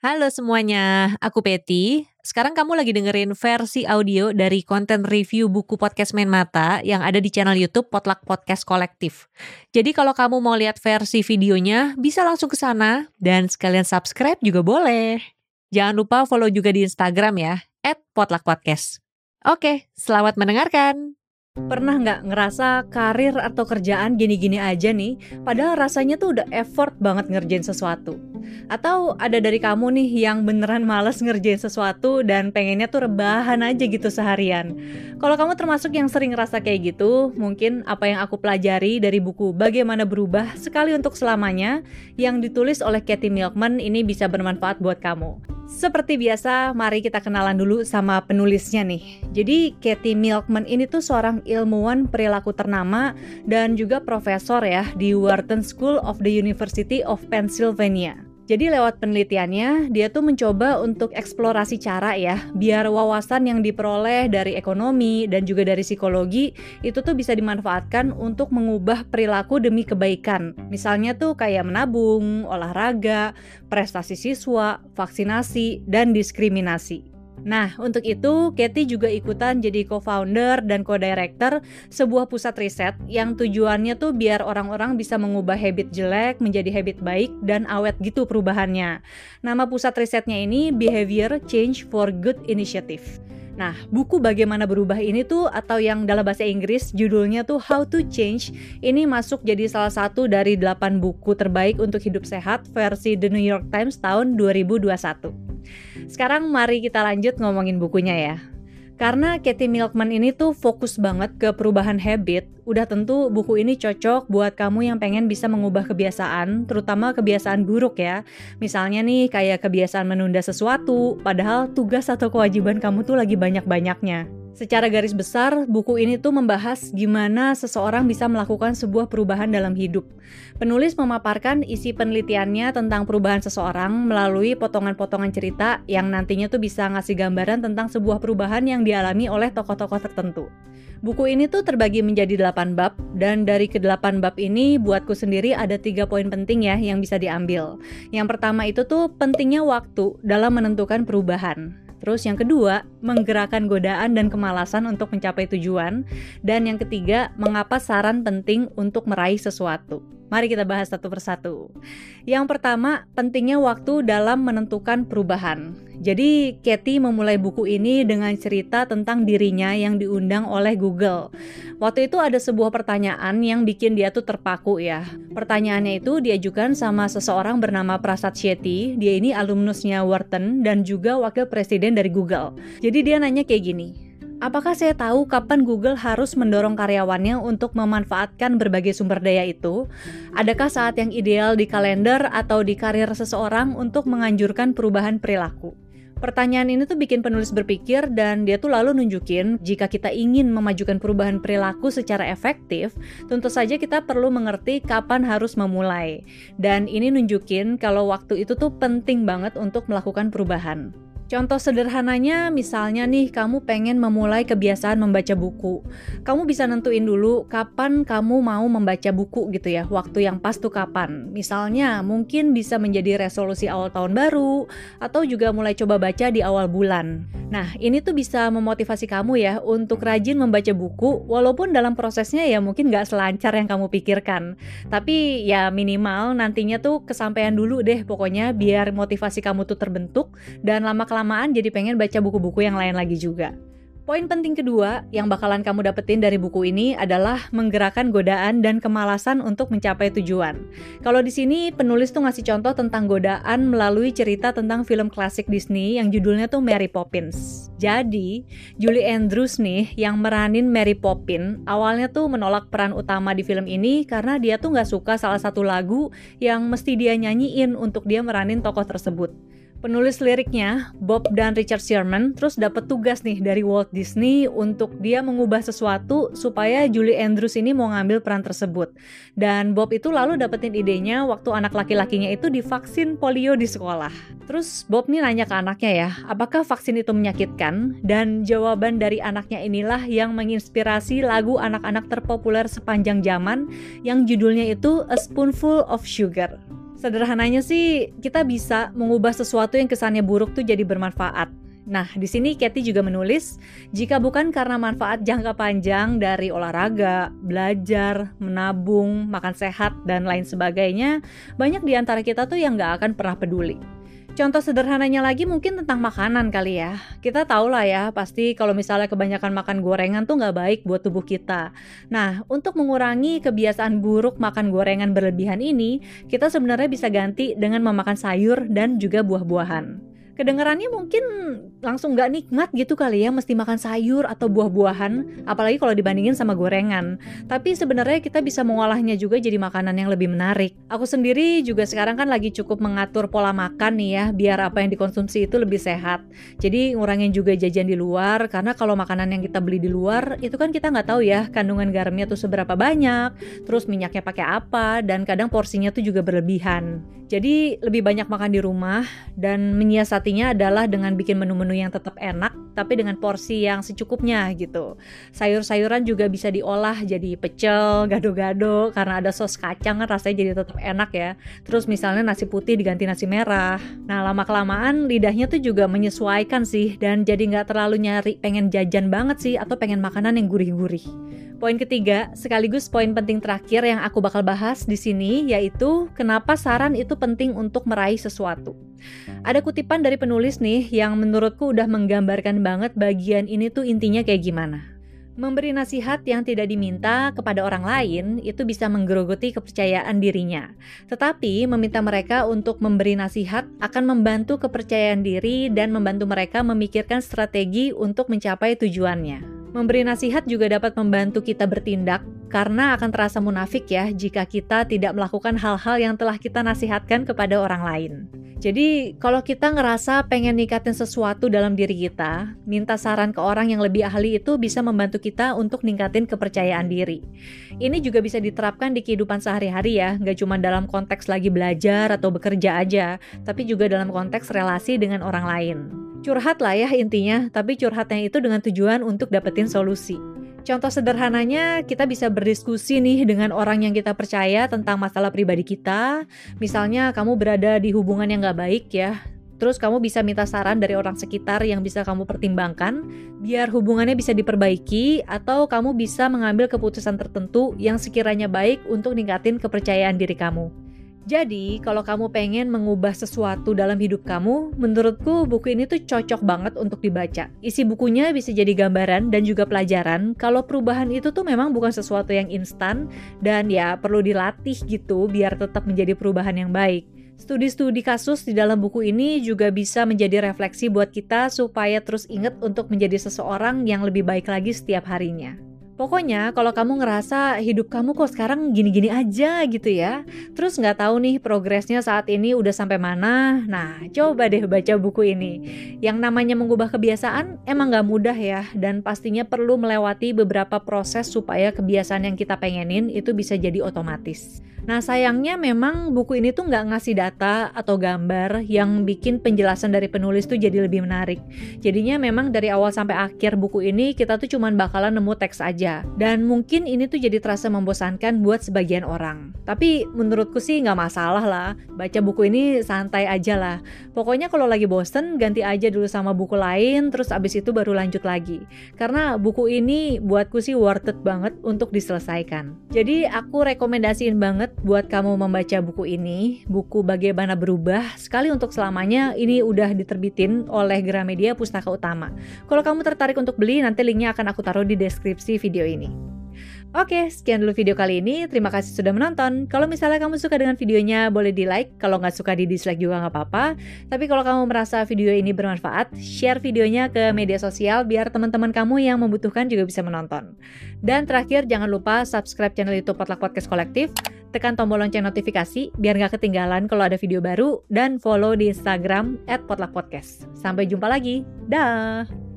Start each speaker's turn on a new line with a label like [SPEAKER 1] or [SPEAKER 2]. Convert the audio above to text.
[SPEAKER 1] Halo semuanya, aku Peti. Sekarang kamu lagi dengerin versi audio dari konten review buku podcast Main Mata yang ada di channel YouTube Potluck Podcast Kolektif. Jadi kalau kamu mau lihat versi videonya, bisa langsung ke sana dan sekalian subscribe juga boleh. Jangan lupa follow juga di Instagram ya, @potluckpodcast. Oke, selamat mendengarkan.
[SPEAKER 2] Pernah nggak ngerasa karir atau kerjaan gini-gini aja nih, padahal rasanya tuh udah effort banget ngerjain sesuatu? Atau ada dari kamu nih yang beneran males ngerjain sesuatu dan pengennya tuh rebahan aja gitu seharian? Kalau kamu termasuk yang sering ngerasa kayak gitu, mungkin apa yang aku pelajari dari buku Bagaimana Berubah Sekali Untuk Selamanya yang ditulis oleh Katie Milkman ini bisa bermanfaat buat kamu. Seperti biasa, mari kita kenalan dulu sama penulisnya nih. Jadi, Katie Milkman ini tuh seorang ilmuwan perilaku ternama dan juga profesor ya di Wharton School of the University of Pennsylvania. Jadi lewat penelitiannya, dia tuh mencoba untuk eksplorasi cara ya, biar wawasan yang diperoleh dari ekonomi dan juga dari psikologi itu tuh bisa dimanfaatkan untuk mengubah perilaku demi kebaikan. Misalnya tuh kayak menabung, olahraga, prestasi siswa, vaksinasi, dan diskriminasi. Nah, untuk itu Katie juga ikutan jadi co-founder dan co-director sebuah pusat riset yang tujuannya tuh biar orang-orang bisa mengubah habit jelek menjadi habit baik dan awet gitu perubahannya. Nama pusat risetnya ini Behavior Change for Good Initiative. Nah, buku Bagaimana Berubah ini tuh atau yang dalam bahasa Inggris judulnya tuh How to Change ini masuk jadi salah satu dari 8 buku terbaik untuk hidup sehat versi The New York Times tahun 2021. Sekarang mari kita lanjut ngomongin bukunya ya. Karena Katie Milkman ini tuh fokus banget ke perubahan habit, udah tentu buku ini cocok buat kamu yang pengen bisa mengubah kebiasaan, terutama kebiasaan buruk ya. Misalnya nih kayak kebiasaan menunda sesuatu, padahal tugas atau kewajiban kamu tuh lagi banyak-banyaknya. Secara garis besar, buku ini tuh membahas gimana seseorang bisa melakukan sebuah perubahan dalam hidup. Penulis memaparkan isi penelitiannya tentang perubahan seseorang melalui potongan-potongan cerita yang nantinya tuh bisa ngasih gambaran tentang sebuah perubahan yang dialami oleh tokoh-tokoh tertentu. Buku ini tuh terbagi menjadi 8 bab dan dari ke-8 bab ini buatku sendiri ada tiga poin penting ya yang bisa diambil. Yang pertama itu tuh pentingnya waktu dalam menentukan perubahan. Terus yang kedua, menggerakkan godaan dan kemalasan untuk mencapai tujuan. Dan yang ketiga, mengapa saran penting untuk meraih sesuatu. Mari kita bahas satu persatu. Yang pertama, pentingnya waktu dalam menentukan perubahan. Jadi, Katie memulai buku ini dengan cerita tentang dirinya yang diundang oleh Google. Waktu itu ada sebuah pertanyaan yang bikin dia tuh terpaku ya. Pertanyaannya itu diajukan sama seseorang bernama Prasad Shetty. Dia ini alumnusnya Wharton dan juga wakil presiden dari Google. Jadi dia nanya kayak gini, Apakah saya tahu kapan Google harus mendorong karyawannya untuk memanfaatkan berbagai sumber daya itu? Adakah saat yang ideal di kalender atau di karir seseorang untuk menganjurkan perubahan perilaku? Pertanyaan ini tuh bikin penulis berpikir dan dia tuh lalu nunjukin jika kita ingin memajukan perubahan perilaku secara efektif, tentu saja kita perlu mengerti kapan harus memulai. Dan ini nunjukin kalau waktu itu tuh penting banget untuk melakukan perubahan. Contoh sederhananya, misalnya nih, kamu pengen memulai kebiasaan membaca buku. Kamu bisa nentuin dulu kapan kamu mau membaca buku gitu ya, waktu yang pas tuh kapan. Misalnya, mungkin bisa menjadi resolusi awal tahun baru, atau juga mulai coba baca di awal bulan. Nah, ini tuh bisa memotivasi kamu ya untuk rajin membaca buku, walaupun dalam prosesnya ya mungkin nggak selancar yang kamu pikirkan. Tapi ya minimal nantinya tuh kesampaian dulu deh pokoknya biar motivasi kamu tuh terbentuk dan lama-kelamaan kelamaan jadi pengen baca buku-buku yang lain lagi juga. Poin penting kedua yang bakalan kamu dapetin dari buku ini adalah menggerakkan godaan dan kemalasan untuk mencapai tujuan. Kalau di sini penulis tuh ngasih contoh tentang godaan melalui cerita tentang film klasik Disney yang judulnya tuh Mary Poppins. Jadi, Julie Andrews nih yang meranin Mary Poppins awalnya tuh menolak peran utama di film ini karena dia tuh nggak suka salah satu lagu yang mesti dia nyanyiin untuk dia meranin tokoh tersebut. Penulis liriknya, Bob dan Richard Sherman, terus dapat tugas nih dari Walt Disney untuk dia mengubah sesuatu supaya Julie Andrews ini mau ngambil peran tersebut. Dan Bob itu lalu dapetin idenya waktu anak laki-lakinya itu divaksin polio di sekolah. Terus Bob nih nanya ke anaknya ya, apakah vaksin itu menyakitkan? Dan jawaban dari anaknya inilah yang menginspirasi lagu anak-anak terpopuler sepanjang zaman yang judulnya itu A Spoonful of Sugar. Sederhananya sih, kita bisa mengubah sesuatu yang kesannya buruk tuh jadi bermanfaat. Nah, di sini Kathy juga menulis, jika bukan karena manfaat jangka panjang dari olahraga, belajar, menabung, makan sehat, dan lain sebagainya, banyak di antara kita tuh yang nggak akan pernah peduli. Contoh sederhananya lagi mungkin tentang makanan kali ya. Kita tahu lah ya, pasti kalau misalnya kebanyakan makan gorengan tuh nggak baik buat tubuh kita. Nah, untuk mengurangi kebiasaan buruk makan gorengan berlebihan ini, kita sebenarnya bisa ganti dengan memakan sayur dan juga buah-buahan kedengarannya mungkin langsung nggak nikmat gitu kali ya mesti makan sayur atau buah-buahan apalagi kalau dibandingin sama gorengan. Tapi sebenarnya kita bisa mengolahnya juga jadi makanan yang lebih menarik. Aku sendiri juga sekarang kan lagi cukup mengatur pola makan nih ya biar apa yang dikonsumsi itu lebih sehat. Jadi ngurangin juga jajan di luar karena kalau makanan yang kita beli di luar itu kan kita nggak tahu ya kandungan garamnya tuh seberapa banyak terus minyaknya pakai apa dan kadang porsinya tuh juga berlebihan. Jadi lebih banyak makan di rumah dan menyiasatinya adalah dengan bikin menu-menu yang tetap enak tapi dengan porsi yang secukupnya gitu. Sayur-sayuran juga bisa diolah jadi pecel, gado-gado karena ada sos kacang kan rasanya jadi tetap enak ya. Terus misalnya nasi putih diganti nasi merah. Nah lama-kelamaan lidahnya tuh juga menyesuaikan sih dan jadi nggak terlalu nyari pengen jajan banget sih atau pengen makanan yang gurih-gurih. Poin ketiga, sekaligus poin penting terakhir yang aku bakal bahas di sini yaitu kenapa saran itu penting untuk meraih sesuatu. Ada kutipan dari penulis nih yang menurutku udah menggambarkan banget bagian ini tuh intinya kayak gimana. Memberi nasihat yang tidak diminta kepada orang lain itu bisa menggerogoti kepercayaan dirinya. Tetapi meminta mereka untuk memberi nasihat akan membantu kepercayaan diri dan membantu mereka memikirkan strategi untuk mencapai tujuannya. Memberi nasihat juga dapat membantu kita bertindak karena akan terasa munafik ya jika kita tidak melakukan hal-hal yang telah kita nasihatkan kepada orang lain. Jadi, kalau kita ngerasa pengen nikatin sesuatu dalam diri kita, minta saran ke orang yang lebih ahli itu bisa membantu kita untuk ningkatin kepercayaan diri. Ini juga bisa diterapkan di kehidupan sehari-hari ya, nggak cuma dalam konteks lagi belajar atau bekerja aja, tapi juga dalam konteks relasi dengan orang lain. Curhat lah ya intinya, tapi curhatnya itu dengan tujuan untuk dapetin solusi. Contoh sederhananya, kita bisa berdiskusi nih dengan orang yang kita percaya tentang masalah pribadi kita. Misalnya, kamu berada di hubungan yang gak baik ya, terus kamu bisa minta saran dari orang sekitar yang bisa kamu pertimbangkan, biar hubungannya bisa diperbaiki, atau kamu bisa mengambil keputusan tertentu yang sekiranya baik untuk ningkatin kepercayaan diri kamu. Jadi, kalau kamu pengen mengubah sesuatu dalam hidup kamu, menurutku buku ini tuh cocok banget untuk dibaca. Isi bukunya bisa jadi gambaran dan juga pelajaran kalau perubahan itu tuh memang bukan sesuatu yang instan dan ya perlu dilatih gitu biar tetap menjadi perubahan yang baik. Studi-studi kasus di dalam buku ini juga bisa menjadi refleksi buat kita supaya terus ingat untuk menjadi seseorang yang lebih baik lagi setiap harinya. Pokoknya kalau kamu ngerasa hidup kamu kok sekarang gini-gini aja gitu ya, terus nggak tahu nih progresnya saat ini udah sampai mana, nah coba deh baca buku ini. Yang namanya mengubah kebiasaan emang nggak mudah ya, dan pastinya perlu melewati beberapa proses supaya kebiasaan yang kita pengenin itu bisa jadi otomatis. Nah sayangnya memang buku ini tuh nggak ngasih data atau gambar yang bikin penjelasan dari penulis tuh jadi lebih menarik. Jadinya memang dari awal sampai akhir buku ini kita tuh cuman bakalan nemu teks aja. Dan mungkin ini tuh jadi terasa membosankan buat sebagian orang. Tapi menurutku sih nggak masalah lah. Baca buku ini santai aja lah. Pokoknya kalau lagi bosen ganti aja dulu sama buku lain terus abis itu baru lanjut lagi. Karena buku ini buatku sih worth it banget untuk diselesaikan. Jadi aku rekomendasiin banget buat kamu membaca buku ini, buku Bagaimana Berubah. Sekali untuk selamanya, ini udah diterbitin oleh Gramedia Pustaka Utama. Kalau kamu tertarik untuk beli, nanti linknya akan aku taruh di deskripsi video ini. Oke, sekian dulu video kali ini. Terima kasih sudah menonton. Kalau misalnya kamu suka dengan videonya, boleh di like. Kalau nggak suka di dislike juga nggak apa-apa. Tapi kalau kamu merasa video ini bermanfaat, share videonya ke media sosial biar teman-teman kamu yang membutuhkan juga bisa menonton. Dan terakhir, jangan lupa subscribe channel YouTube Potluck Podcast Kolektif, tekan tombol lonceng notifikasi biar nggak ketinggalan kalau ada video baru, dan follow di Instagram at Potluck Podcast. Sampai jumpa lagi. Dah!